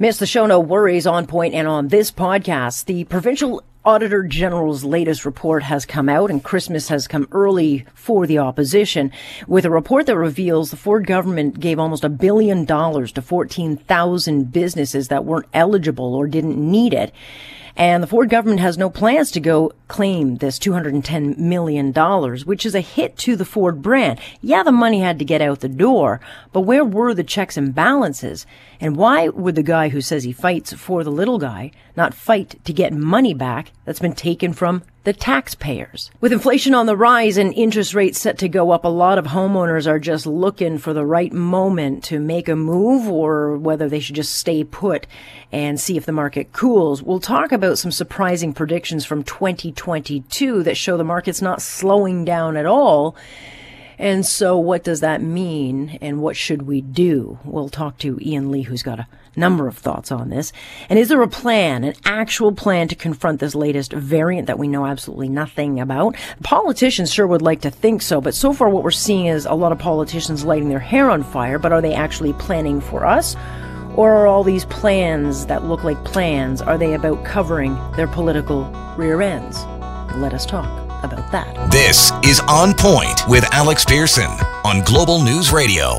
Miss the show, no worries on. And on this podcast, the provincial Auditor General's latest report has come out and Christmas has come early for the opposition with a report that reveals the Ford government gave almost a billion dollars to 14,000 businesses that weren't eligible or didn't need it. And the Ford government has no plans to go claim this $210 million, which is a hit to the Ford brand. Yeah, the money had to get out the door, but where were the checks and balances? And why would the guy who says he fights for the little guy not fight to get money back that's been taken from the taxpayers. With inflation on the rise and interest rates set to go up, a lot of homeowners are just looking for the right moment to make a move or whether they should just stay put and see if the market cools. We'll talk about some surprising predictions from 2022 that show the market's not slowing down at all. And so what does that mean and what should we do? We'll talk to Ian Lee, who's got a number of thoughts on this. And is there a plan, an actual plan to confront this latest variant that we know absolutely nothing about? Politicians sure would like to think so, but so far what we're seeing is a lot of politicians lighting their hair on fire, but are they actually planning for us? Or are all these plans that look like plans, are they about covering their political rear ends? Let us talk about that. This is On Point with Alex Pearson on Global News Radio.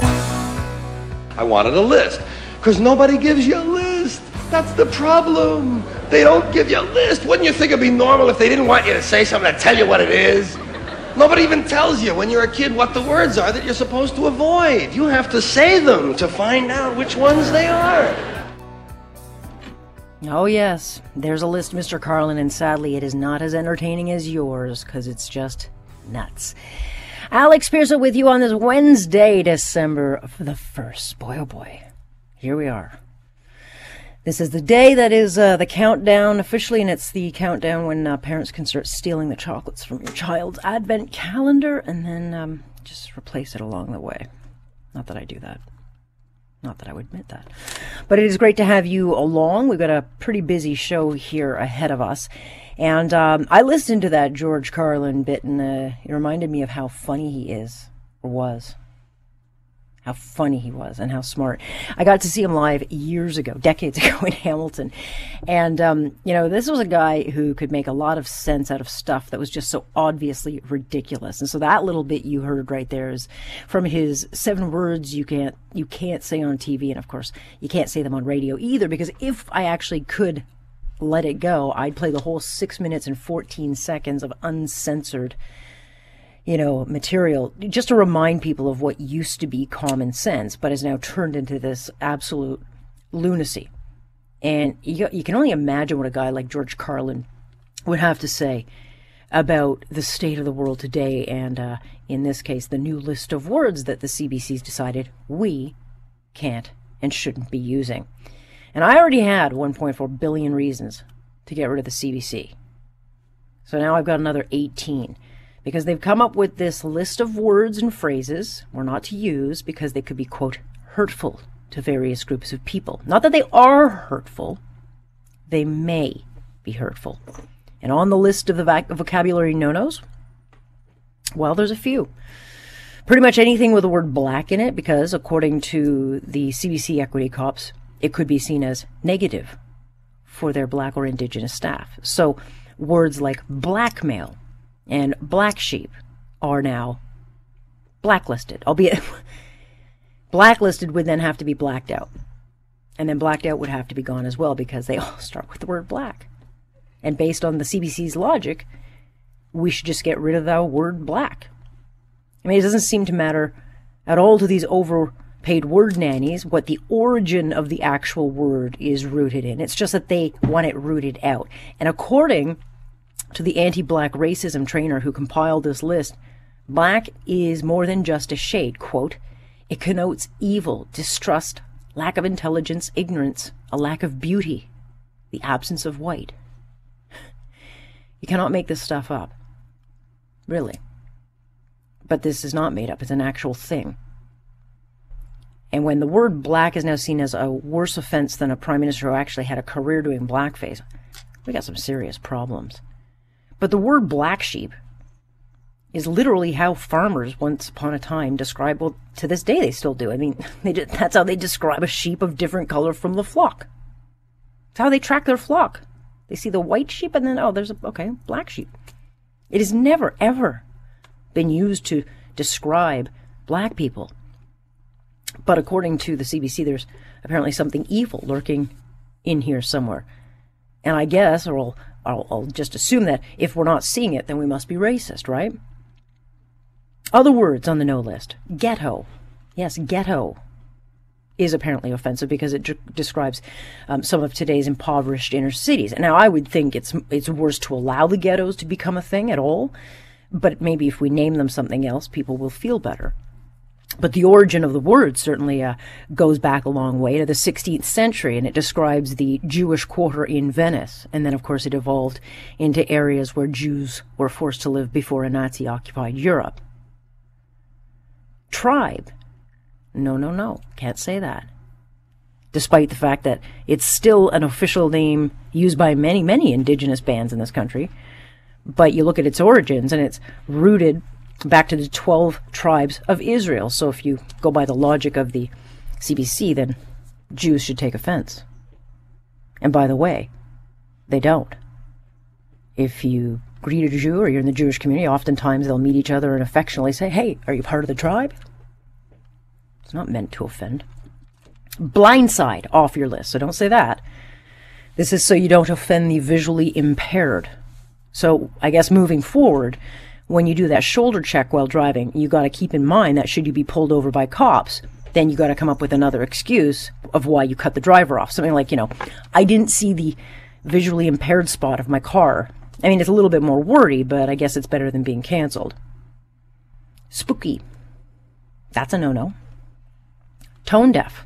I wanted a list because nobody gives you a list. That's the problem. They don't give you a list. Wouldn't you think it'd be normal if they didn't want you to say something to tell you what it is? Nobody even tells you when you're a kid what the words are that you're supposed to avoid. You have to say them to find out which ones they are. Oh, yes, there's a list, Mr. Carlin, and sadly, it is not as entertaining as yours because it's just nuts. Alex Pearson with you on this Wednesday, December the 1st. Boy, oh boy here we are. This is the day that is uh, the countdown officially, and it's the countdown when uh, parents can start stealing the chocolates from your child's advent calendar and then um, just replace it along the way. Not that I do that. Not that I would admit that. But it is great to have you along. We've got a pretty busy show here ahead of us. And um, I listened to that George Carlin bit, and uh, it reminded me of how funny he is, or was how funny he was and how smart. I got to see him live years ago, decades ago in Hamilton. And, um, you know, this was a guy who could make a lot of sense out of stuff that was just so obviously ridiculous. And so that little bit you heard right there is from his seven words you can't, you can't say on TV. And of course, you can't say them on radio either, because if I actually could let it go, I'd play the whole six minutes and 14 seconds of uncensored you know, material just to remind people of what used to be common sense, but has now turned into this absolute lunacy. And you, you can only imagine what a guy like George Carlin would have to say about the state of the world today, and uh, in this case, the new list of words that the CBC's decided we can't and shouldn't be using. And I already had 1.4 billion reasons to get rid of the CBC. So now I've got another 18 because they've come up with this list of words and phrases we're not to use because they could be, quote, hurtful to various groups of people. Not that they are hurtful, they may be hurtful. And on the list of the vac- vocabulary no nos, well, there's a few. Pretty much anything with the word black in it, because according to the CBC Equity Cops, it could be seen as negative for their black or indigenous staff. So words like blackmail and black sheep are now blacklisted, albeit blacklisted would then have to be blacked out. And then blacked out would have to be gone as well because they all start with the word black. And based on the CBC's logic, we should just get rid of the word black. I mean, it doesn't seem to matter at all to these overpaid word nannies what the origin of the actual word is rooted in. It's just that they want it rooted out. And according to the anti black racism trainer who compiled this list, black is more than just a shade. Quote, it connotes evil, distrust, lack of intelligence, ignorance, a lack of beauty, the absence of white. You cannot make this stuff up. Really. But this is not made up, it's an actual thing. And when the word black is now seen as a worse offense than a prime minister who actually had a career doing blackface, we got some serious problems. But the word black sheep is literally how farmers once upon a time described, well, to this day they still do. I mean, they, that's how they describe a sheep of different color from the flock. It's how they track their flock. They see the white sheep and then, oh, there's a, okay, black sheep. It has never, ever been used to describe black people. But according to the CBC, there's apparently something evil lurking in here somewhere. And I guess, or I'll, I'll, I'll just assume that if we're not seeing it, then we must be racist, right? Other words on the no list ghetto. Yes, ghetto is apparently offensive because it d- describes um, some of today's impoverished inner cities. Now, I would think it's it's worse to allow the ghettos to become a thing at all, but maybe if we name them something else, people will feel better. But the origin of the word certainly uh, goes back a long way to the 16th century, and it describes the Jewish quarter in Venice. And then, of course, it evolved into areas where Jews were forced to live before a Nazi occupied Europe. Tribe. No, no, no. Can't say that. Despite the fact that it's still an official name used by many, many indigenous bands in this country. But you look at its origins, and it's rooted back to the 12 tribes of Israel. So if you go by the logic of the CBC, then Jews should take offense. And by the way, they don't. If you greet a Jew or you're in the Jewish community, oftentimes they'll meet each other and affectionately say, Hey, are you part of the tribe? It's not meant to offend. Blindside off your list, so don't say that. This is so you don't offend the visually impaired. So I guess moving forward, when you do that shoulder check while driving, you got to keep in mind that should you be pulled over by cops, then you got to come up with another excuse of why you cut the driver off. Something like, you know, I didn't see the visually impaired spot of my car. I mean, it's a little bit more wordy, but I guess it's better than being canceled. Spooky. That's a no no. Tone deaf.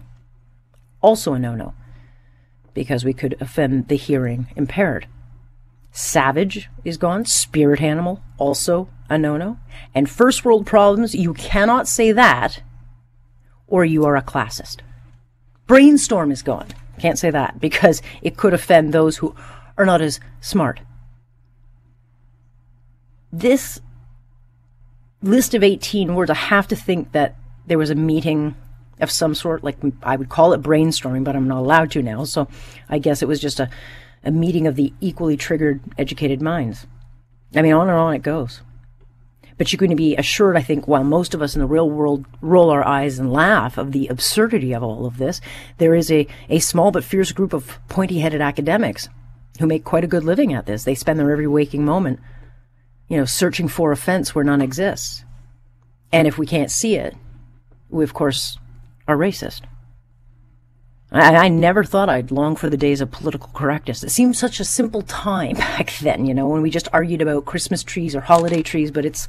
Also a no no. Because we could offend the hearing impaired. Savage is gone. Spirit animal, also a no no. And first world problems, you cannot say that or you are a classist. Brainstorm is gone. Can't say that because it could offend those who are not as smart. This list of 18 words, I have to think that there was a meeting of some sort, like I would call it brainstorming, but I'm not allowed to now. So I guess it was just a a meeting of the equally triggered, educated minds. I mean, on and on it goes. But you're going to be assured, I think, while most of us in the real world roll our eyes and laugh of the absurdity of all of this, there is a, a small but fierce group of pointy headed academics who make quite a good living at this. They spend their every waking moment, you know, searching for offense where none exists. And if we can't see it, we, of course, are racist. I, I, never thought I'd long for the days of political correctness. It seemed such a simple time back then, you know, when we just argued about Christmas trees or holiday trees, but it's,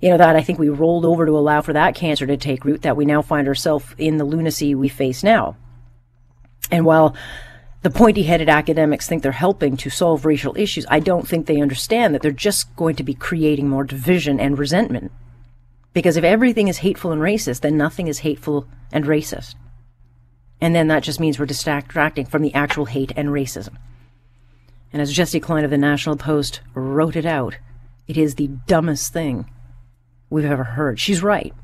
you know, that I think we rolled over to allow for that cancer to take root, that we now find ourselves in the lunacy we face now. And while the pointy headed academics think they're helping to solve racial issues, I don't think they understand that they're just going to be creating more division and resentment. Because if everything is hateful and racist, then nothing is hateful and racist. And then that just means we're distracting from the actual hate and racism. And as Jesse Kline of the National Post wrote it out, it is the dumbest thing we've ever heard. She's right.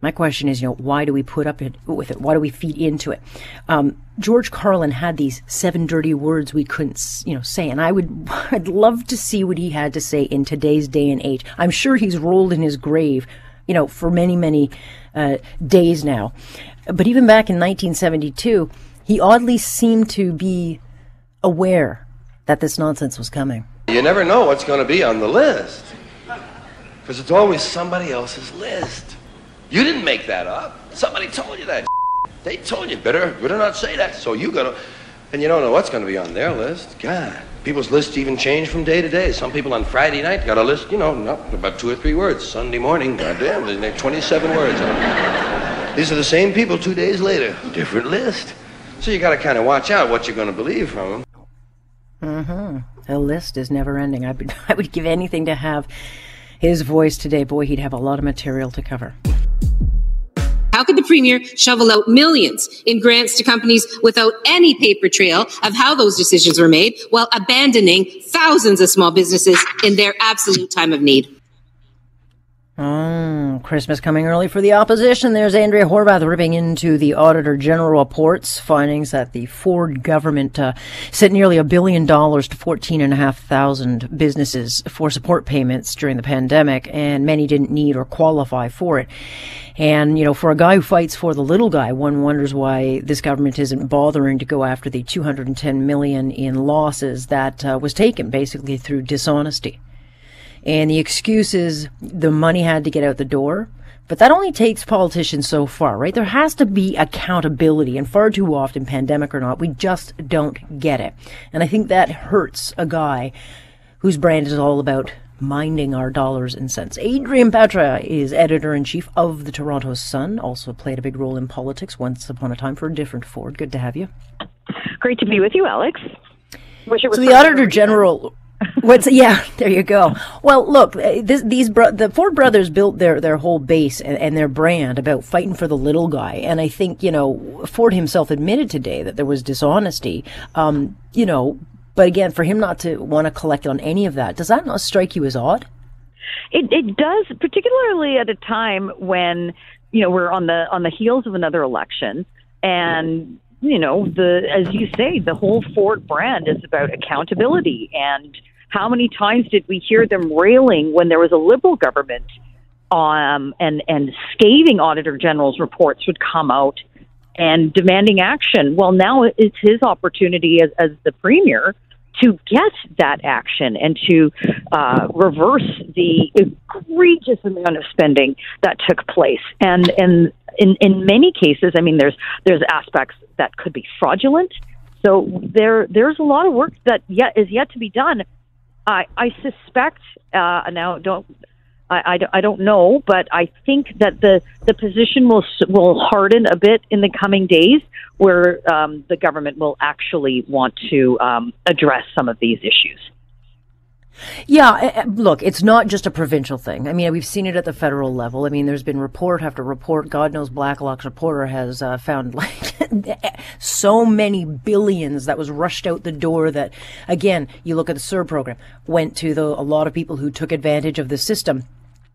My question is, you know, why do we put up it, with it? Why do we feed into it? Um, George Carlin had these seven dirty words we couldn't, you know, say, and I would, I'd love to see what he had to say in today's day and age. I'm sure he's rolled in his grave, you know, for many, many uh, days now. But even back in 1972, he oddly seemed to be aware that this nonsense was coming. You never know what's going to be on the list. Because it's always somebody else's list. You didn't make that up. Somebody told you that. They told you better better not say that. So you gotta and you don't know what's gonna be on their list. God. People's lists even change from day to day. Some people on Friday night got a list, you know, about two or three words. Sunday morning, goddamn, there's 27 words. These are the same people two days later, different list. So you got to kind of watch out what you're going to believe from them. Mm-hmm. The list is never ending. I would, I would give anything to have his voice today. Boy, he'd have a lot of material to cover. How could the premier shovel out millions in grants to companies without any paper trail of how those decisions were made while abandoning thousands of small businesses in their absolute time of need? Oh, Christmas coming early for the opposition. There's Andrea Horwath ripping into the Auditor General report's findings that the Ford government uh, sent nearly a billion dollars to 14,500 businesses for support payments during the pandemic, and many didn't need or qualify for it. And, you know, for a guy who fights for the little guy, one wonders why this government isn't bothering to go after the 210 million in losses that uh, was taken basically through dishonesty. And the excuse is the money had to get out the door. But that only takes politicians so far, right? There has to be accountability, and far too often, pandemic or not, we just don't get it. And I think that hurts a guy whose brand is all about minding our dollars and cents. Adrian Batra is editor in chief of the Toronto Sun, also played a big role in politics once upon a time for a different Ford. Good to have you. Great to be with you, Alex. Wish it was so the Auditor General. What's yeah? There you go. Well, look, uh, this, these bro- the Ford brothers built their their whole base and, and, their brand about fighting for the little guy, and I think you know Ford himself admitted today that there was dishonesty. Um, you know, but again, for him not to want to collect on any of that, does that not strike you as odd? It it does, particularly at a time when you know we're on the on the heels of another election and you know, the as you say, the whole Ford brand is about accountability. And how many times did we hear them railing when there was a liberal government, um, and and scathing auditor general's reports would come out and demanding action? Well, now it's his opportunity as, as the premier to get that action and to uh, reverse the egregious amount of spending that took place. And and in in many cases, I mean, there's there's aspects that could be fraudulent. So there there's a lot of work that yet is yet to be done. I I suspect uh, now don't. I, I, I don't know, but I think that the, the position will will harden a bit in the coming days, where um, the government will actually want to um, address some of these issues. Yeah, look, it's not just a provincial thing. I mean, we've seen it at the federal level. I mean, there's been report after report. God knows Blacklock's reporter has uh, found like so many billions that was rushed out the door that, again, you look at the CERB program, went to the, a lot of people who took advantage of the system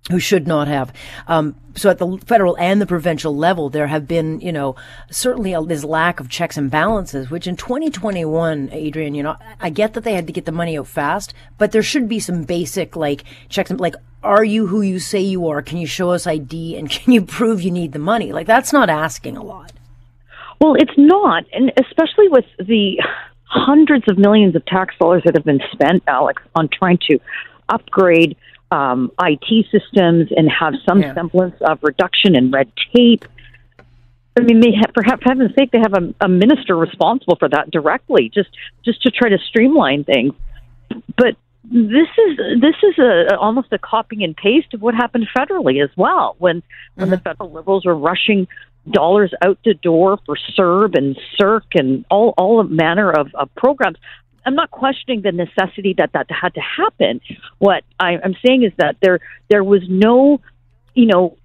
who should not have. Um, so at the federal and the provincial level, there have been, you know, certainly a, this lack of checks and balances, which in 2021, Adrian, you know, I get that they had to get the money out fast, but there should be some basic, like, checks and, like, are you who you say you are? Can you show us ID? And can you prove you need the money? Like, that's not asking a lot. Well, it's not. And especially with the hundreds of millions of tax dollars that have been spent, Alex, on trying to upgrade – um, IT systems and have some yeah. semblance of reduction in red tape. I mean, they have, for heaven's sake, they have a, a minister responsible for that directly, just just to try to streamline things. But this is this is a, almost a copy and paste of what happened federally as well when when mm-hmm. the federal liberals were rushing dollars out the door for CERB and CERC and all all manner of, of programs. I'm not questioning the necessity that that had to happen. What I, I'm saying is that there there was no, you know,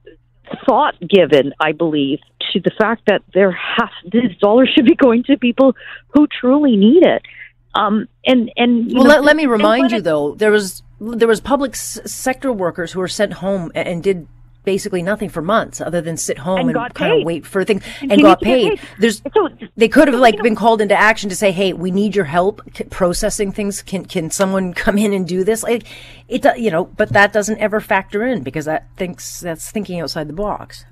thought given, I believe, to the fact that there has these dollars should be going to people who truly need it. Um, and and well, know, let, let me remind you though, there was there was public s- sector workers who were sent home and, and did basically nothing for months other than sit home and, and kind paid. of wait for things and, and got paid. paid. There's so, they could have like been called into action to say, "Hey, we need your help processing things. Can can someone come in and do this?" Like it, you know, but that doesn't ever factor in because that thinks that's thinking outside the box.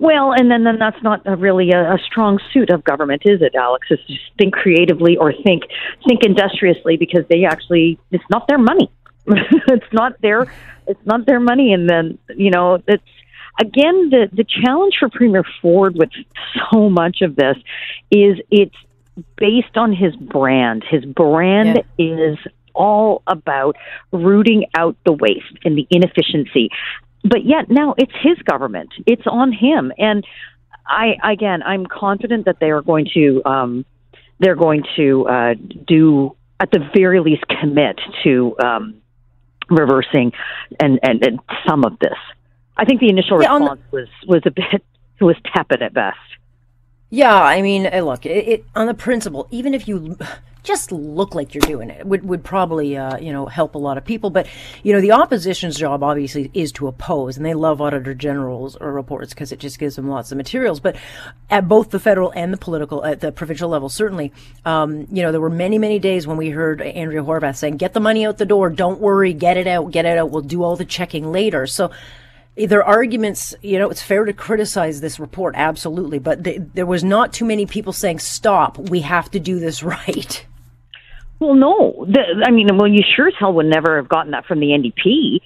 Well, and then, then that's not a really a, a strong suit of government, is it, Alex? Is just think creatively or think think industriously because they actually it's not their money. it's not their it's not their money, and then you know it's again the the challenge for Premier Ford with so much of this is it's based on his brand. His brand yeah. is all about rooting out the waste and the inefficiency. But yet now it's his government. It's on him. And I again, I'm confident that they are going to um, they're going to uh, do at the very least commit to um, reversing and, and, and some of this. I think the initial Yeah, on response was was a bit was tepid at best. Yeah, I mean, uh, look, it, it on the principle, even if you just look like you're doing it, would would probably uh, you know help a lot of people. But you know, the opposition's job obviously is to oppose, and they love auditor generals or reports because it just gives them lots of materials. But at both the federal and the political, at the provincial level, certainly, um, you know, there were many many days when we heard Andrea Horwath saying, "Get the money out the door, don't worry, get it out, get it out. We'll do all the checking later." So their arguments, you know, it's fair to criticize this report, absolutely, but th- there was not too many people saying, stop, we have to do this right. Well, no. The, I mean, well, you sure as hell would never have gotten that from the NDP.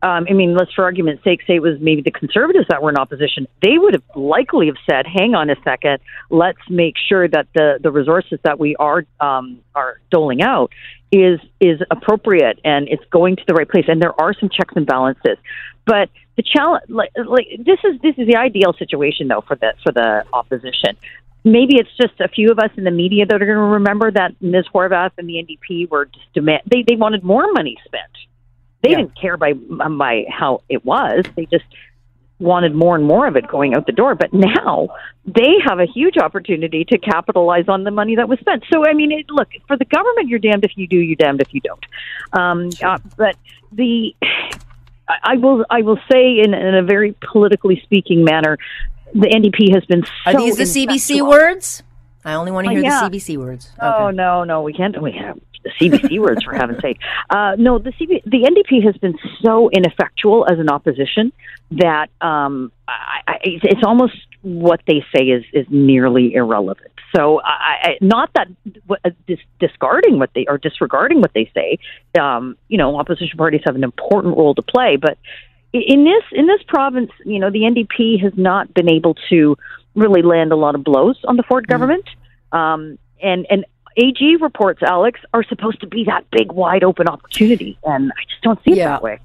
Um, I mean, let's for argument's sake say it was maybe the Conservatives that were in opposition. They would have likely have said, "Hang on a second, let's make sure that the the resources that we are um, are doling out is is appropriate and it's going to the right place." And there are some checks and balances, but the challenge, like, like this is this is the ideal situation though for the for the opposition maybe it's just a few of us in the media that are going to remember that Ms. Horwath and the NDP were just demand they they wanted more money spent. They Yeah. didn't care by by how it was. They just wanted more and more of it going out the door. But now they have a huge opportunity to capitalize on the money that was spent. So I mean, it, look for the government, you're damned if you do, you're damned if you don't. Um, uh, but the I I will I will say in, in a very politically speaking manner, the NDP has been so Are these the CBC words? I only want to Oh, hear yeah. the CBC words. Oh no, no, we can't. We have CBC words for heaven's sake. Uh, no, the CB, the NDP has been so ineffectual as an opposition that um, I, I, it's almost what they say is is nearly irrelevant. So, I, I, not that what- uh, dis, discarding what they or disregarding what they say. Um, you know, opposition parties have an important role to play, but in this in this province, you know, the NDP has not been able to really land a lot of blows on the Ford government. Um, and and AG reports, Alex, are supposed to be that big, wide open opportunity, and I just don't see it Yeah. that way.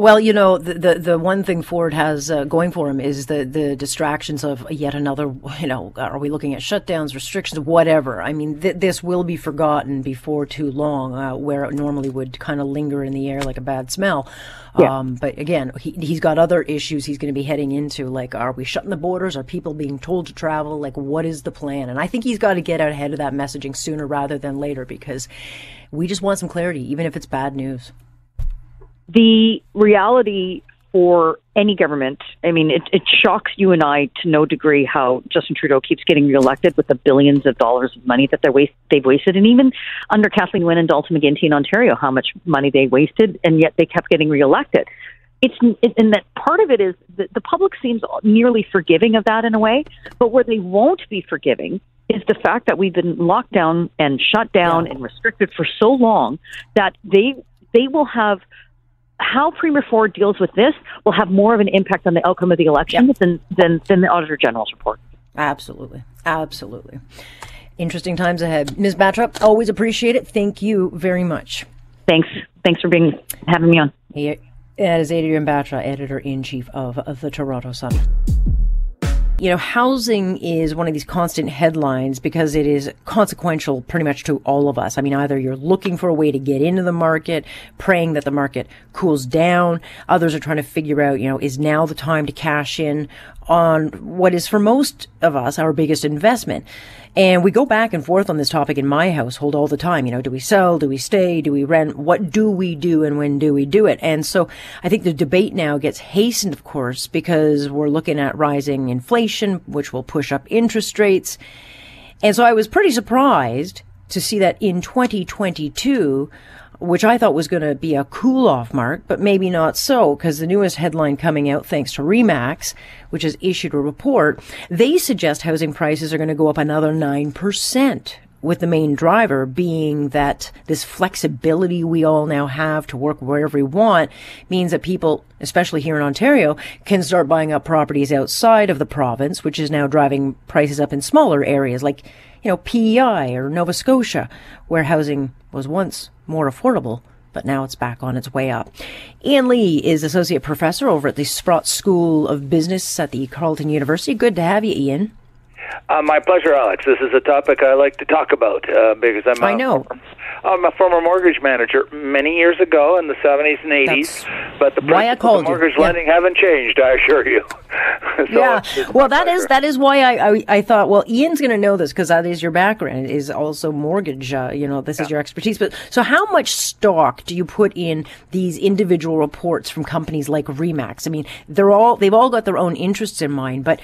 Well, you know, the, the the one thing Ford has uh, going for him is the the distractions of yet another. You know, are we looking at shutdowns, restrictions, whatever? I mean, th- this will be forgotten before too long, uh, where it normally would kind of linger in the air like a bad smell. Yeah. Um, but again, he, he's got other issues he's going to be heading into. Like, are we shutting the borders? Are people being told to travel? Like, what is the plan? And I think he's got to get out ahead of that messaging sooner rather than later because we just want some clarity, even if it's bad news. The reality for any government, I mean, it, it shocks you and I to no degree how Justin Trudeau keeps getting reelected with the billions of dollars of money that they're waste, they've wasted, and even under Kathleen Wynne and Dalton McGuinty in Ontario, how much money they wasted, and yet they kept getting reelected. It's it, and that part of it is that the public seems nearly forgiving of that in a way, but where they won't be forgiving is the fact that we've been locked down and shut down and restricted for so long that they they will have how Premier Ford deals with this will have more of an impact on the outcome of the election than, than than the Auditor General's report. Absolutely. Absolutely. Interesting times ahead. Ms. Batra, always appreciate it. Thank you very much. Thanks. Thanks for being having me on. Here- That is Adrian Batra, editor in chief of, of the Toronto Sun. You know, housing is one of these constant headlines because it is consequential pretty much to all of us. I mean, either you're looking for a way to get into the market, praying that the market cools down. Others are trying to figure out, you know, is now the time to cash in on what is for most of us our biggest investment. And we go back and forth on this topic in my household all the time. You know, do we sell? Do we stay? Do we rent? What do we do and when do we do it? And so I think the debate now gets hastened, of course, because we're looking at rising inflation, which will push up interest rates. And so I was pretty surprised to see that in 2022, which I thought was going to be a cool off mark, but maybe not so, because the newest headline coming out, thanks to Remax, which has issued a report, they suggest housing prices are going to go up another 9%. With the main driver being that this flexibility we all now have to work wherever we want means that people, especially here in Ontario, can start buying up properties outside of the province, which is now driving prices up in smaller areas like, you know, PEI or Nova Scotia, where housing was once more affordable but now it's back on its way up. Ian Lee is associate professor over at the Sprott School of Business at the Carleton University. Good to have you, Ian. Uh, my pleasure, Alex. This is a topic I like to talk about uh, because I'm. I know. I'm a former mortgage manager many years ago in the 70s and 80s, That's but the principles of you. mortgage Yeah. lending haven't changed. I assure you. So yeah. Well, that is pleasure. that is why I I, I thought well Ian's going to know this because that is your background is also mortgage. Uh, you know, this is your expertise. But so how much stock do you put in these individual reports from companies like Remax? I mean, they're all they've all got their own interests in mind, but.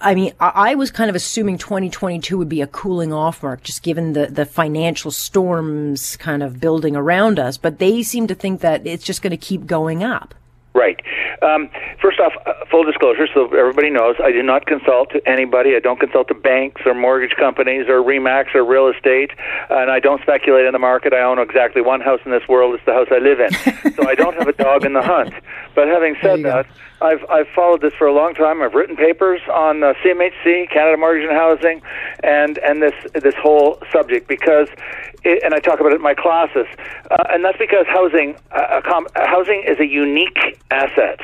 I mean, I was kind of assuming 2022 would be a cooling off mark, just given the, the financial storms kind of building around us. But they seem to think that it's just going to keep going up. Right. Um, first off, uh, full disclosure, so everybody knows, I do not consult to anybody. I don't consult to banks or mortgage companies or Remax or real estate, and I don't speculate in the market. I own exactly one house in this world. It's the house I live in, so I don't have a dog in the hunt. But having said that, I've I've followed this for a long time. I've written papers on uh, CMHC, Canada Mortgage and Housing, and and this this whole subject because, it, and I talk about it in my classes, uh, and that's because housing uh, com- housing is a unique asset.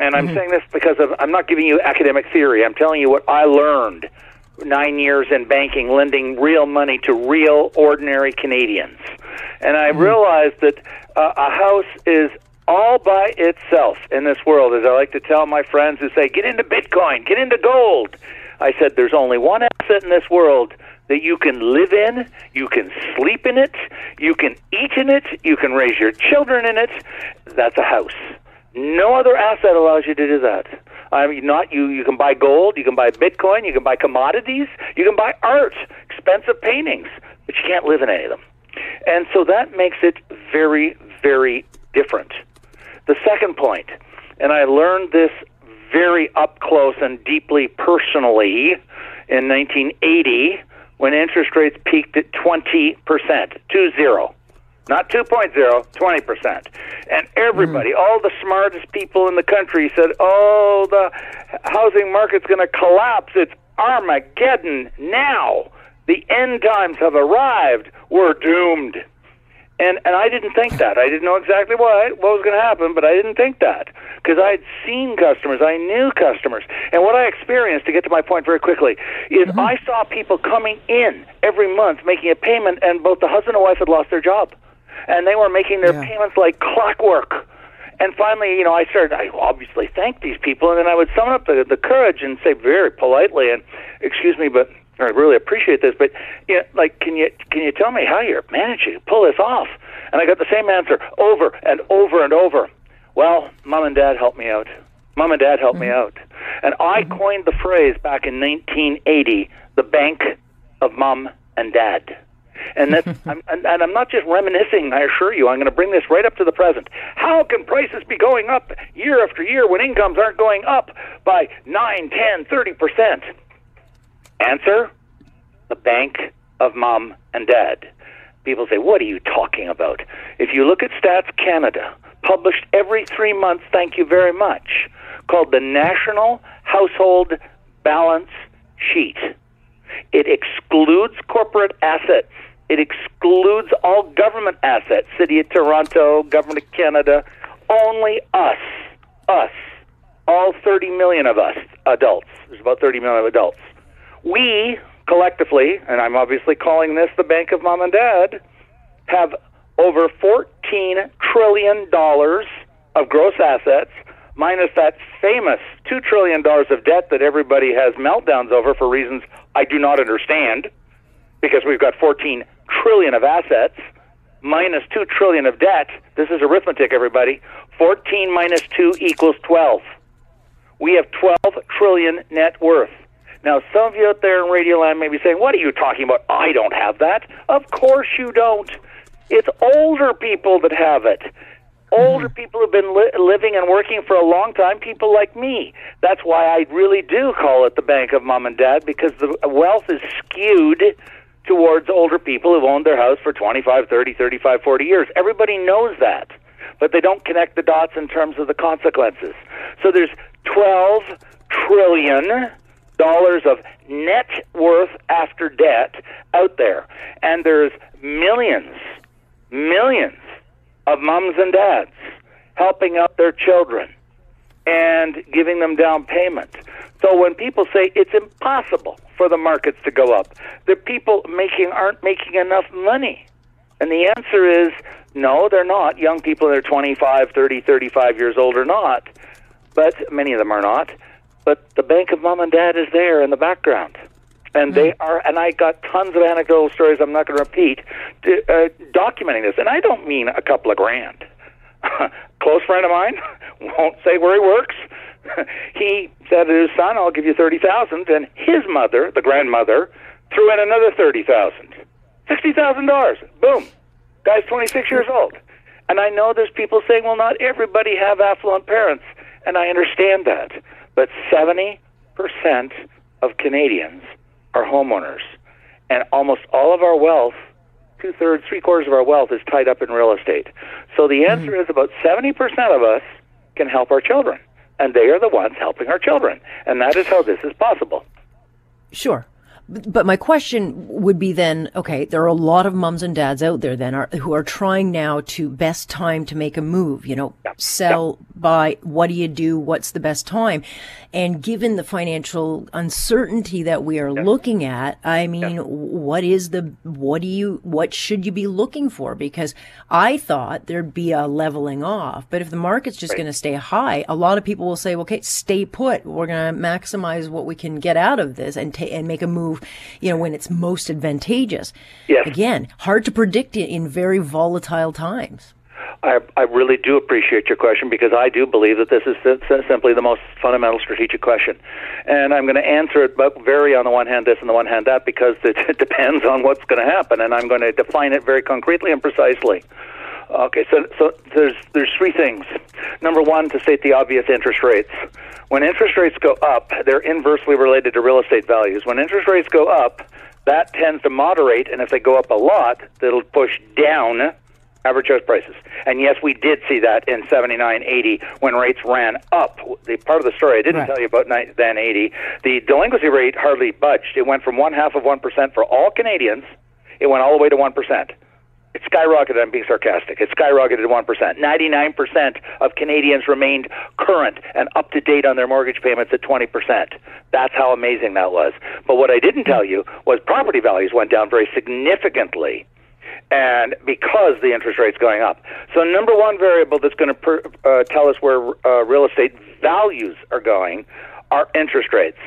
And I'm saying this because of I'm not giving you academic theory. I'm telling you what I learned nine years in banking, lending real money to real ordinary Canadians. And I realized that uh, a house is all by itself in this world, as I like to tell my friends who say, get into Bitcoin, get into gold. I said, there's only one asset in this world that you can live in, you can sleep in it, you can eat in it, you can raise your children in it. That's a house. No other asset allows you to do that. I mean, not you. You can buy gold, you can buy Bitcoin, you can buy commodities, you can buy art, expensive paintings, but you can't live in any of them. And so that makes it very, very different. The second point, and I learned this very up close and deeply personally in 1980 when interest rates peaked at 20%, two zero. Not 2.0, 20%. And everybody, mm. all the smartest people in the country said, oh, the housing market's going to collapse. It's Armageddon now. The end times have arrived. We're doomed. And and I didn't think that. I didn't know exactly what what was going to happen, but I didn't think that because I had seen customers, I knew customers, and what I experienced to get to my point very quickly is mm-hmm. I saw people coming in every month making a payment, and both the husband and wife had lost their job, and they were making their payments like clockwork. And finally, you know, I started. I obviously thanked these people, and then I would summon up the, the courage and say very politely, and excuse me, but I really appreciate this, but you know, like, can you can you tell me how you're managing to pull this off? And I got the same answer over and over and over. Well, mom and dad helped me out. Mom and dad helped me mm-hmm. out, and I mm-hmm. coined the phrase back in 1980, the bank of mom and dad. And that, I'm, and, and I'm not just reminiscing. I assure you, I'm going to bring this right up to the present. How can prices be going up year after year when incomes aren't going up by nine, ten, thirty percent? Answer: the bank of mom and dad. People say, "What are you talking about?" If you look at Stats Canada, published every three months, thank you very much, called the National Household Balance Sheet. It excludes corporate assets. It excludes all government assets, City of Toronto, Government of Canada, only us, us, all 30 million of us adults. There's about 30 million adults. We collectively, and I'm obviously calling this the Bank of Mom and Dad, have over 14 trillion dollars of gross assets minus that famous 2 trillion dollars of debt that everybody has meltdowns over for reasons I do not understand because we've got 14 trillion of assets minus 2 trillion of debt. This is arithmetic everybody. 14 minus 2 equals 12. We have 12 trillion net worth. Now, some of you out there in Radio Land may be saying, What are you talking about? I don't have that. Of course you don't. It's older people that have it. Older mm-hmm. people who've been li- living and working for a long time, people like me. That's why I really do call it the Bank of Mom and Dad because the wealth is skewed towards older people who've owned their house for 25, 30, 35, 40 years. Everybody knows that, but they don't connect the dots in terms of the consequences. So there's 12 trillion dollars of net worth after debt out there, and there's millions, millions of mums and dads helping out their children and giving them down payment. So when people say it's impossible for the markets to go up, the people making aren't making enough money. And the answer is no, they're not. Young people that are 25, 30, 35 years old are not. But many of them are not. But the bank of mom and dad is there in the background. And they are, and I got tons of anecdotal stories I'm not going to repeat, uh, documenting this. And I don't mean a couple of grand. Close friend of mine, won't say where he works. he said to his son, "I'll give you thirty thousand, and his mother, the grandmother, threw in another thirty thousand, sixty thousand dollars. Boom, guy's twenty six years old. And I know there's people saying, "Well, not everybody have affluent parents," and I understand that, but seventy percent of Canadians are homeowners, and almost all of our wealth two thirds, three quarters of our wealth is tied up in real estate. So the answer mm-hmm. is about 70% of us can help our children, and they are the ones helping our children. And that is how this is possible. Sure. But my question would be then, okay, there are a lot of mums and dads out there then are, who are trying now to best time to make a move, you know, sell, buy, what do you do? What's the best time? And given the financial uncertainty that we are looking at, I mean, what is the, what do you, what should you be looking for? Because I thought there'd be a leveling off, but if the market's just right. going to stay high, a lot of people will say, okay, stay put. We're going to maximize what we can get out of this and, ta- and make a move, you know, when it's most advantageous. Yes. Again, hard to predict in very volatile times. I, I really do appreciate your question because I do believe that this is simply the most fundamental strategic question. And I'm going to answer it, but vary on the one hand this and the one hand that because it depends on what's going to happen. And I'm going to define it very concretely and precisely. Okay, so so there's there's three things. Number one, to state the obvious, interest rates. When interest rates go up, they're inversely related to real estate values. When interest rates go up, that tends to moderate, and if they go up a lot, that'll push down average house prices. And yes, we did see that in 79, 80 when rates ran up. The part of the story I didn't right. tell you about then 80, the delinquency rate hardly budged. It went from one half of 1% for all Canadians, it went all the way to 1%. It skyrocketed. I'm being sarcastic. It skyrocketed to 1%. 99% of Canadians remained current and up to date on their mortgage payments at 20%. That's how amazing that was. But what I didn't tell you was property values went down very significantly and because the interest rate's going up. So, number one variable that's going to per, uh, tell us where uh, real estate values are going are interest rates.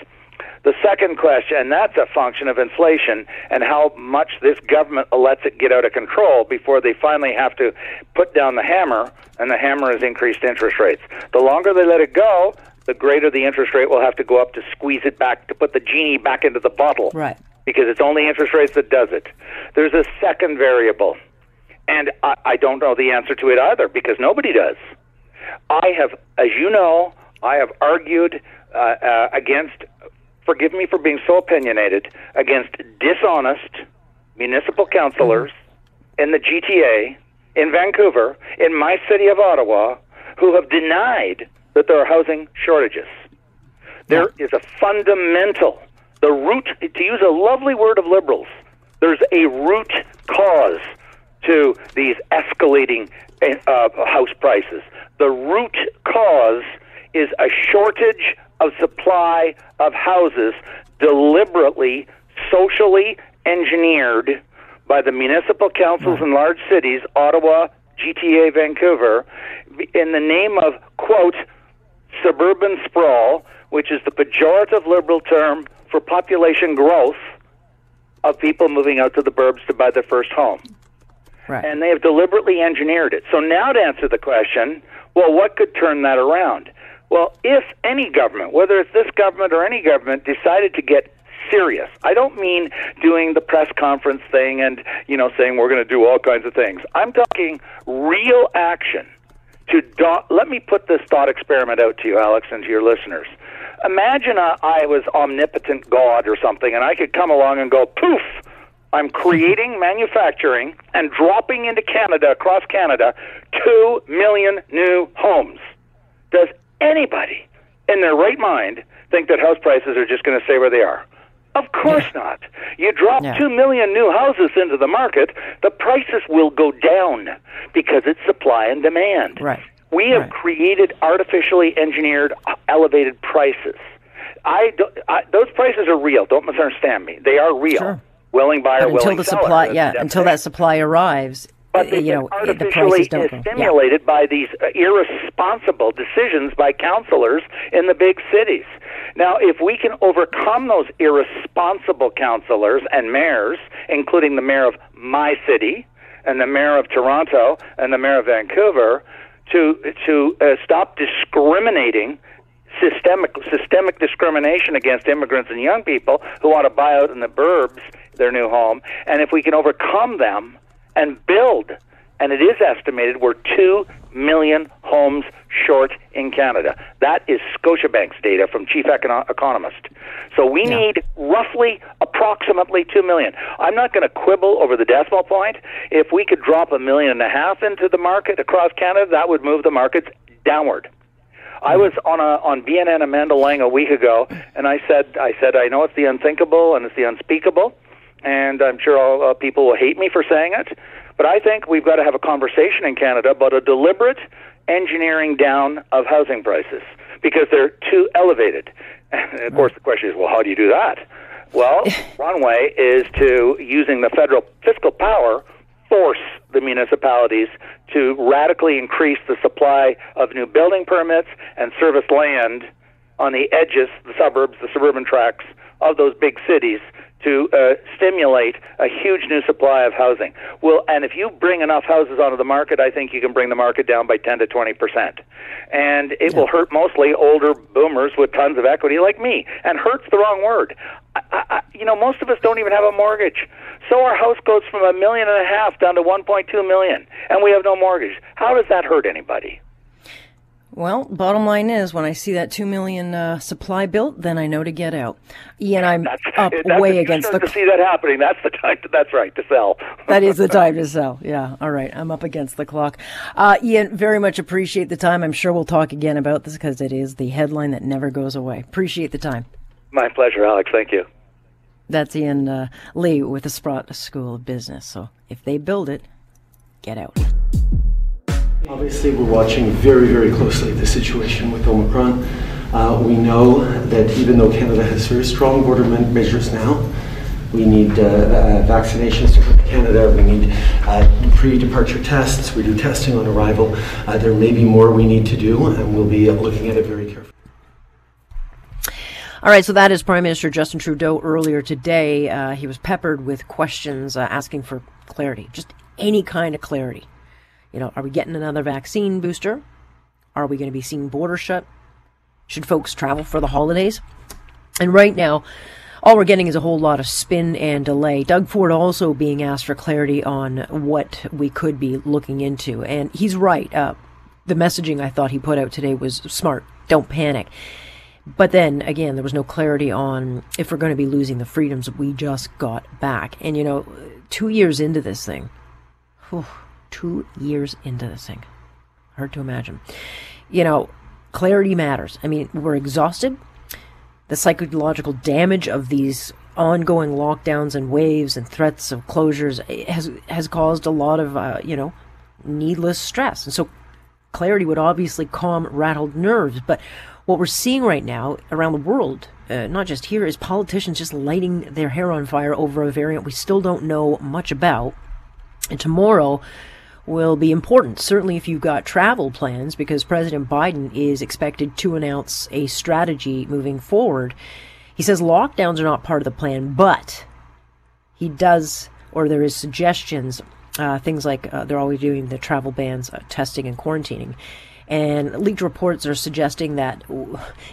The second question, and that's a function of inflation and how much this government lets it get out of control before they finally have to put down the hammer, and the hammer is increased interest rates. The longer they let it go, the greater the interest rate will have to go up to squeeze it back, to put the genie back into the bottle. Right because it's only interest rates that does it. There's a second variable, and I, I don't know the answer to it either because nobody does. I have, as you know, I have argued uh, uh, against, forgive me for being so opinionated, against dishonest municipal councilors mm-hmm. in the GTA, in Vancouver, in my city of Ottawa, who have denied that there are housing shortages. There is a fundamental the root, to use a lovely word of liberals, there's a root cause to these escalating uh, house prices. The root cause is a shortage of supply of houses deliberately, socially engineered by the municipal councils in large cities, Ottawa, GTA, Vancouver, in the name of, quote, suburban sprawl, which is the pejorative liberal term for population growth of people moving out to the burbs to buy their first home. Right. And they have deliberately engineered it. So now to answer the question, well, what could turn that around? Well, if any government, whether it's this government or any government, decided to get serious. I don't mean doing the press conference thing and, you know, saying we're going to do all kinds of things. I'm talking real action to do- let me put this thought experiment out to you, Alex, and to your listeners imagine I was omnipotent God or something, and I could come along and go, poof, I'm creating, manufacturing, and dropping into Canada, across Canada, two million new homes. Does anybody in their right mind think that house prices are just going to stay where they are? Of course Yeah. not. You drop Yeah. 2 million new houses into the market, the prices will go down because it's supply and demand. Right. We have Right. created artificially engineered elevated prices. I, do, I those prices are real. Don't misunderstand me. They are real. Sure. Willing buyer, But until willing the seller. supply, yeah, until that supply arrives, But uh, you know, the artificially prices don't go. Yeah. stimulated by these uh, irresponsible decisions by councillors in the big cities. Now, if we can overcome those irresponsible councillors and mayors, including the mayor of my city and the mayor of Toronto and the mayor of Vancouver, to to uh, stop discriminating systemic systemic discrimination against immigrants and young people who want to buy out in the burbs their new home, and if we can overcome them and build, and it is estimated we're two million homes short in Canada. That is Scotiabank's data from chief econo- economist. So we Yeah. need roughly, approximately two million. I'm not going to quibble over the decimal point. If we could drop a million and a half into the market across Canada, that would move the markets downward. I mm. was on a on BNN Amanda Lang a week ago, and I said I said I know it's the unthinkable and it's the unspeakable, and I'm sure all uh, people will hate me for saying it, but I think we've got to have a conversation in Canada about a deliberate engineering down of housing prices because they're too elevated. And of course, the question is, well, how do you do that? Well, one way is to using the federal fiscal power force the municipalities to radically increase the supply of new building permits and service land on the edges, the suburbs, the suburban tracts of those big cities to uh, stimulate a huge new supply of housing. Well, and if you bring enough houses onto the market, I think you can bring the market down by 10 to 20 percent. And it will hurt mostly older boomers with tons of equity like me. And hurt's the wrong word. I, I, you know, most of us don't even have a mortgage. So our house goes from a million and a half down to 1.2 million, and we have no mortgage. How does that hurt anybody? Well, bottom line is, when I see that two million uh, supply built, then I know to get out. Ian, I'm That's, up that's way against the. to see that happening. That's the time. To, that's right to sell. that is the time to sell. Yeah. All right. I'm up against the clock. Uh, Ian, very much appreciate the time. I'm sure we'll talk again about this because it is the headline that never goes away. Appreciate the time. My pleasure, Alex. Thank you. That's Ian uh, Lee with the Sprott School of Business. So if they build it, get out. Obviously, we're watching very, very closely the situation with Omicron. Uh, we know that even though Canada has very strong border measures now, we need uh, uh, vaccinations to come to Canada. We need uh, pre-departure tests. We do testing on arrival. Uh, there may be more we need to do, and we'll be looking at it very carefully. All right, so that is Prime Minister Justin Trudeau earlier today. Uh, he was peppered with questions uh, asking for clarity, just any kind of clarity. You know, are we getting another vaccine booster? Are we going to be seeing borders shut? Should folks travel for the holidays? And right now, all we're getting is a whole lot of spin and delay. Doug Ford also being asked for clarity on what we could be looking into. And he's right. Uh, the messaging I thought he put out today was smart. Don't panic. But then again, there was no clarity on if we're going to be losing the freedoms we just got back. And you know, two years into this thing, whew, two years into this thing, hard to imagine. You know, clarity matters. I mean, we're exhausted. The psychological damage of these ongoing lockdowns and waves and threats of closures has has caused a lot of uh, you know needless stress. And so clarity would obviously calm rattled nerves. But what we're seeing right now around the world, uh, not just here, is politicians just lighting their hair on fire over a variant we still don't know much about. And tomorrow will be important, certainly if you've got travel plans, because President Biden is expected to announce a strategy moving forward. He says lockdowns are not part of the plan, but he does, or there is suggestions, uh, things like uh, they're always doing the travel bans, uh, testing and quarantining. And leaked reports are suggesting that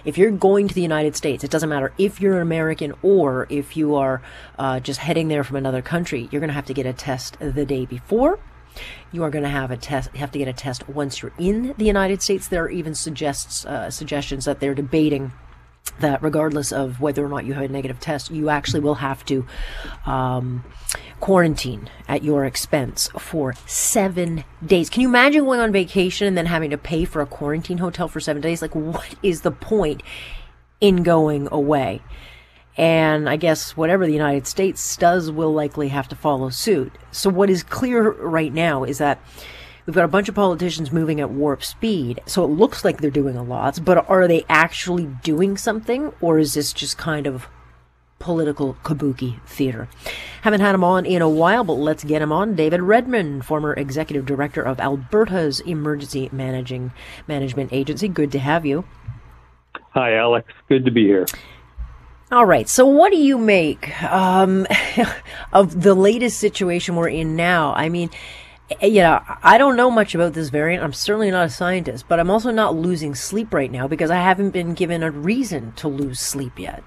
if you're going to the United States, it doesn't matter if you're an American or if you are uh, just heading there from another country, you're going to have to get a test the day before. You are going to have a test, have to get a test once you're in the United States. There are even suggests uh, suggestions that they're debating that regardless of whether or not you have a negative test, you actually will have to um, quarantine at your expense for seven days. Can you imagine going on vacation and then having to pay for a quarantine hotel for seven days? Like, what is the point in going away? And I guess whatever the United States does will likely have to follow suit. So what is clear right now is that we've got a bunch of politicians moving at warp speed. So it looks like they're doing a lot, but are they actually doing something or is this just kind of political kabuki theater. Haven't had him on in a while, but let's get him on. David Redman, former executive director of Alberta's Emergency Managing Management Agency. Good to have you. Hi, Alex. Good to be here. All right. So, what do you make um, of the latest situation we're in now? I mean, you know, I don't know much about this variant. I'm certainly not a scientist, but I'm also not losing sleep right now because I haven't been given a reason to lose sleep yet.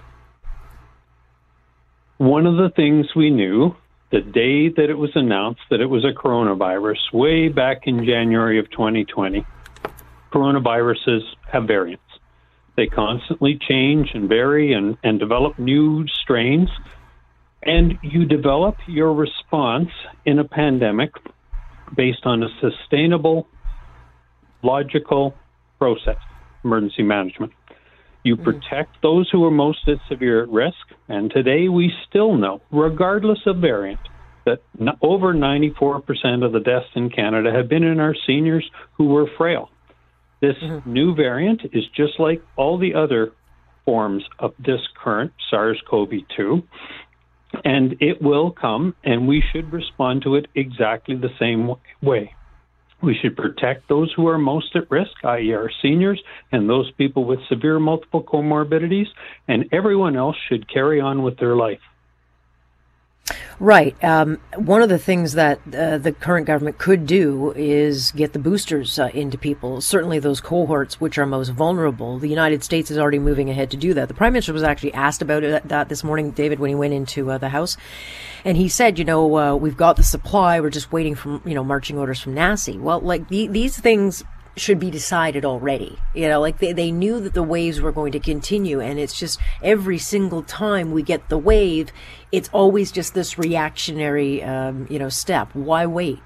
One of the things we knew the day that it was announced that it was a coronavirus, way back in January of 2020, coronaviruses have variants. They constantly change and vary and, and develop new strains. And you develop your response in a pandemic based on a sustainable, logical process, emergency management. You mm-hmm. protect those who are most at severe at risk. And today we still know, regardless of variant, that over 94% of the deaths in Canada have been in our seniors who were frail. This mm-hmm. new variant is just like all the other forms of this current SARS CoV 2, and it will come, and we should respond to it exactly the same way. We should protect those who are most at risk, i.e., our seniors and those people with severe multiple comorbidities, and everyone else should carry on with their life. Right. Um, one of the things that uh, the current government could do is get the boosters uh, into people, certainly those cohorts which are most vulnerable. The United States is already moving ahead to do that. The Prime Minister was actually asked about it, that this morning, David, when he went into uh, the House. And he said, you know, uh, we've got the supply, we're just waiting for, you know, marching orders from NACI. Well, like the, these things should be decided already. You know, like they, they knew that the waves were going to continue. And it's just every single time we get the wave, it's always just this reactionary, um, you know, step. Why wait?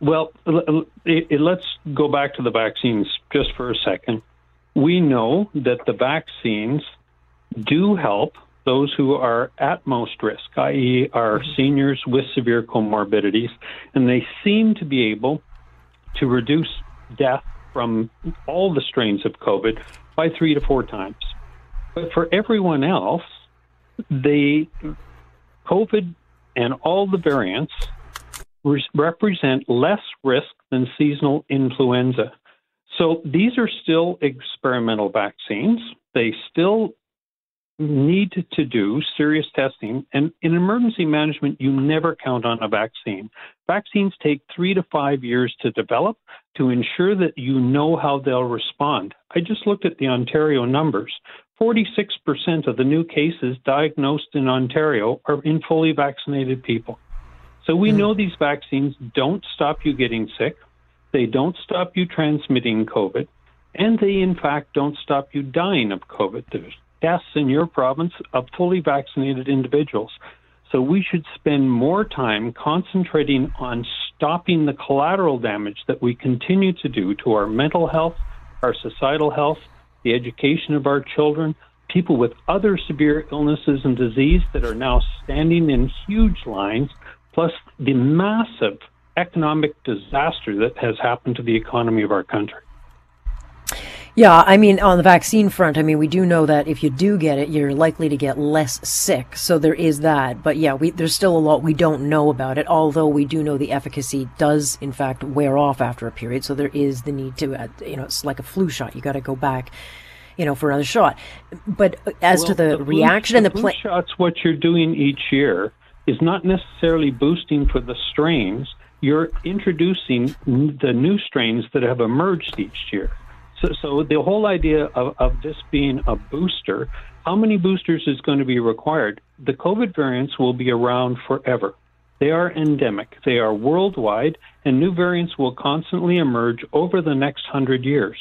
Well, let's go back to the vaccines just for a second. We know that the vaccines do help those who are at most risk, i.e., our mm-hmm. seniors with severe comorbidities, and they seem to be able to reduce death from all the strains of COVID by three to four times. But for everyone else, the COVID and all the variants re- represent less risk than seasonal influenza. So these are still experimental vaccines. They still need to do serious testing. And in emergency management, you never count on a vaccine. Vaccines take three to five years to develop to ensure that you know how they'll respond. I just looked at the Ontario numbers. 46% of the new cases diagnosed in Ontario are in fully vaccinated people. So we mm. know these vaccines don't stop you getting sick. They don't stop you transmitting COVID. And they, in fact, don't stop you dying of COVID. There's deaths in your province of fully vaccinated individuals. So we should spend more time concentrating on stopping the collateral damage that we continue to do to our mental health, our societal health, the education of our children, people with other severe illnesses and disease that are now standing in huge lines, plus the massive economic disaster that has happened to the economy of our country. Yeah, I mean, on the vaccine front, I mean, we do know that if you do get it, you're likely to get less sick. So there is that. But yeah, we, there's still a lot we don't know about it, although we do know the efficacy does, in fact, wear off after a period. So there is the need to, uh, you know, it's like a flu shot. You got to go back, you know, for another shot. But as well, to the, the reaction and the, the flu shots, what you're doing each year is not necessarily boosting for the strains. You're introducing the new strains that have emerged each year. So, so the whole idea of, of this being a booster, how many boosters is going to be required? The COVID variants will be around forever. They are endemic. They are worldwide, and new variants will constantly emerge over the next hundred years.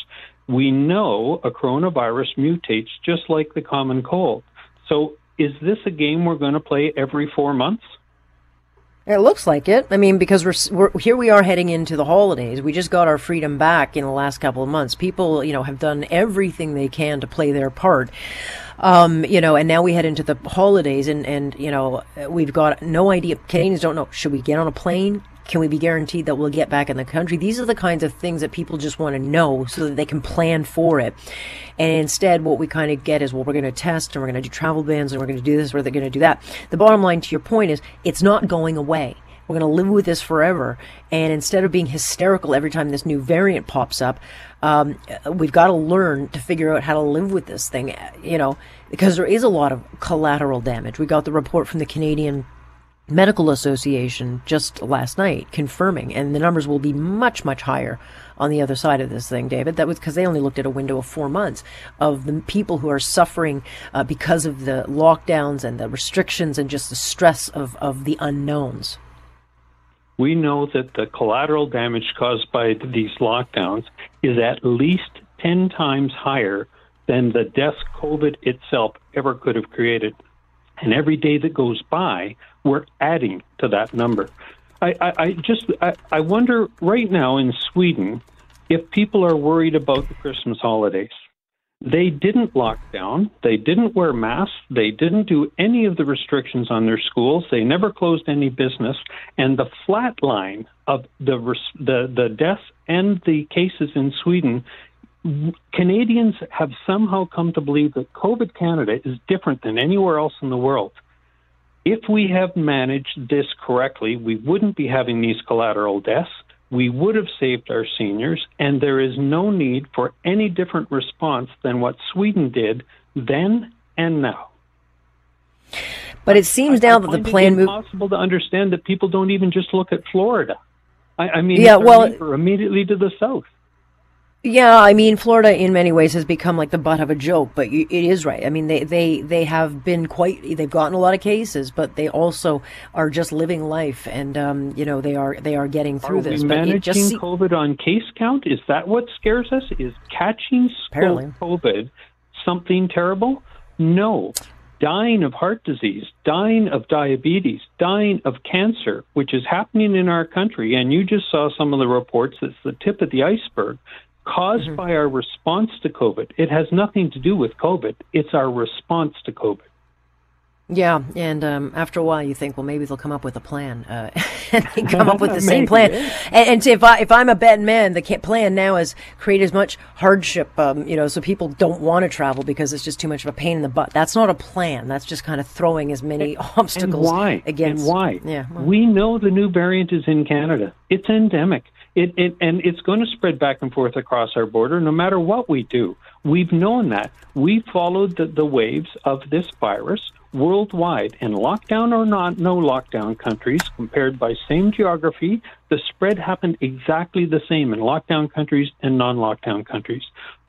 We know a coronavirus mutates just like the common cold. So, is this a game we're going to play every four months? It looks like it. I mean, because we're, we're here, we are heading into the holidays. We just got our freedom back in the last couple of months. People, you know, have done everything they can to play their part. Um, you know, and now we head into the holidays, and and you know, we've got no idea. Canadians don't know. Should we get on a plane? Can we be guaranteed that we'll get back in the country? These are the kinds of things that people just want to know so that they can plan for it. And instead, what we kind of get is, well, we're going to test and we're going to do travel bans and we're going to do this, we're going to do that. The bottom line to your point is, it's not going away. We're going to live with this forever. And instead of being hysterical every time this new variant pops up, um, we've got to learn to figure out how to live with this thing, you know, because there is a lot of collateral damage. We got the report from the Canadian Medical Association just last night confirming, and the numbers will be much, much higher on the other side of this thing, David. That was because they only looked at a window of four months of the people who are suffering uh, because of the lockdowns and the restrictions and just the stress of, of the unknowns. We know that the collateral damage caused by these lockdowns is at least 10 times higher than the deaths COVID itself ever could have created. And every day that goes by, we're adding to that number. I, I, I just I, I wonder right now in Sweden if people are worried about the Christmas holidays. They didn't lock down. They didn't wear masks. They didn't do any of the restrictions on their schools. They never closed any business. And the flat line of the the the deaths and the cases in Sweden, Canadians have somehow come to believe that COVID Canada is different than anywhere else in the world. If we have managed this correctly, we wouldn't be having these collateral deaths we would have saved our seniors, and there is no need for any different response than what Sweden did then and now. But it seems I, now I that the plan moved. Impossible to understand that people don't even just look at Florida. I, I mean, yeah, well, immediately to the south. Yeah, I mean, Florida in many ways has become like the butt of a joke, but it is right. I mean, they, they, they have been quite, they've gotten a lot of cases, but they also are just living life and, um, you know, they are, they are getting through are this. We managing just COVID on case count? Is that what scares us? Is catching Apparently. COVID something terrible? No. Dying of heart disease, dying of diabetes, dying of cancer, which is happening in our country, and you just saw some of the reports, it's the tip of the iceberg caused mm-hmm. by our response to COVID. It has nothing to do with COVID. It's our response to COVID. Yeah, and um, after a while, you think, well, maybe they'll come up with a plan, uh, and they come up with the same plan. Yeah. And, and if I if I'm a betting man, the plan now is create as much hardship, um, you know, so people don't want to travel because it's just too much of a pain in the butt. That's not a plan. That's just kind of throwing as many and, obstacles. And why? Against and why? Yeah, well. we know the new variant is in Canada. It's endemic. It, it, and it's going to spread back and forth across our border no matter what we do. We've known that. We followed the, the waves of this virus worldwide in lockdown or not no lockdown countries compared by same geography the spread happened exactly the same in lockdown countries and non-lockdown countries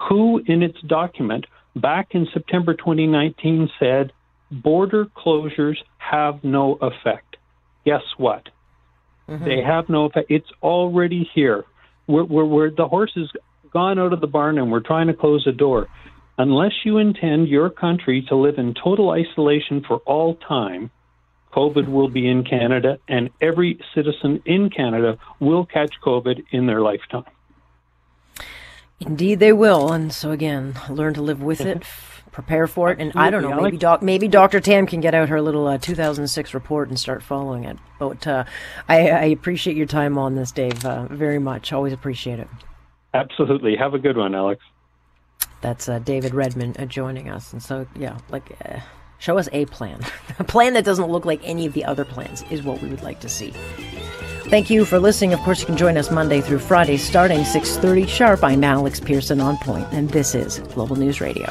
who in its document back in September 2019 said border closures have no effect guess what Mm-hmm. They have no effect. It's already here. We're, we're, we're, the horse has gone out of the barn and we're trying to close the door. Unless you intend your country to live in total isolation for all time, COVID will be in Canada, and every citizen in Canada will catch COVID in their lifetime. Indeed, they will. And so, again, learn to live with it, prepare for it. And I don't know, maybe doc, maybe Dr. Tam can get out her little uh, 2006 report and start following it. But uh, I, I, appreciate your time on this, Dave, uh, very much. Always appreciate it. Absolutely. Have a good one, Alex. That's uh, David Redman uh, joining us. And so, yeah, like, uh, show us a plan. a plan that doesn't look like any of the other plans is what we would like to see. Thank you for listening. Of course, you can join us Monday through Friday starting 6:30 sharp. I'm Alex Pearson on point, and this is Global News Radio.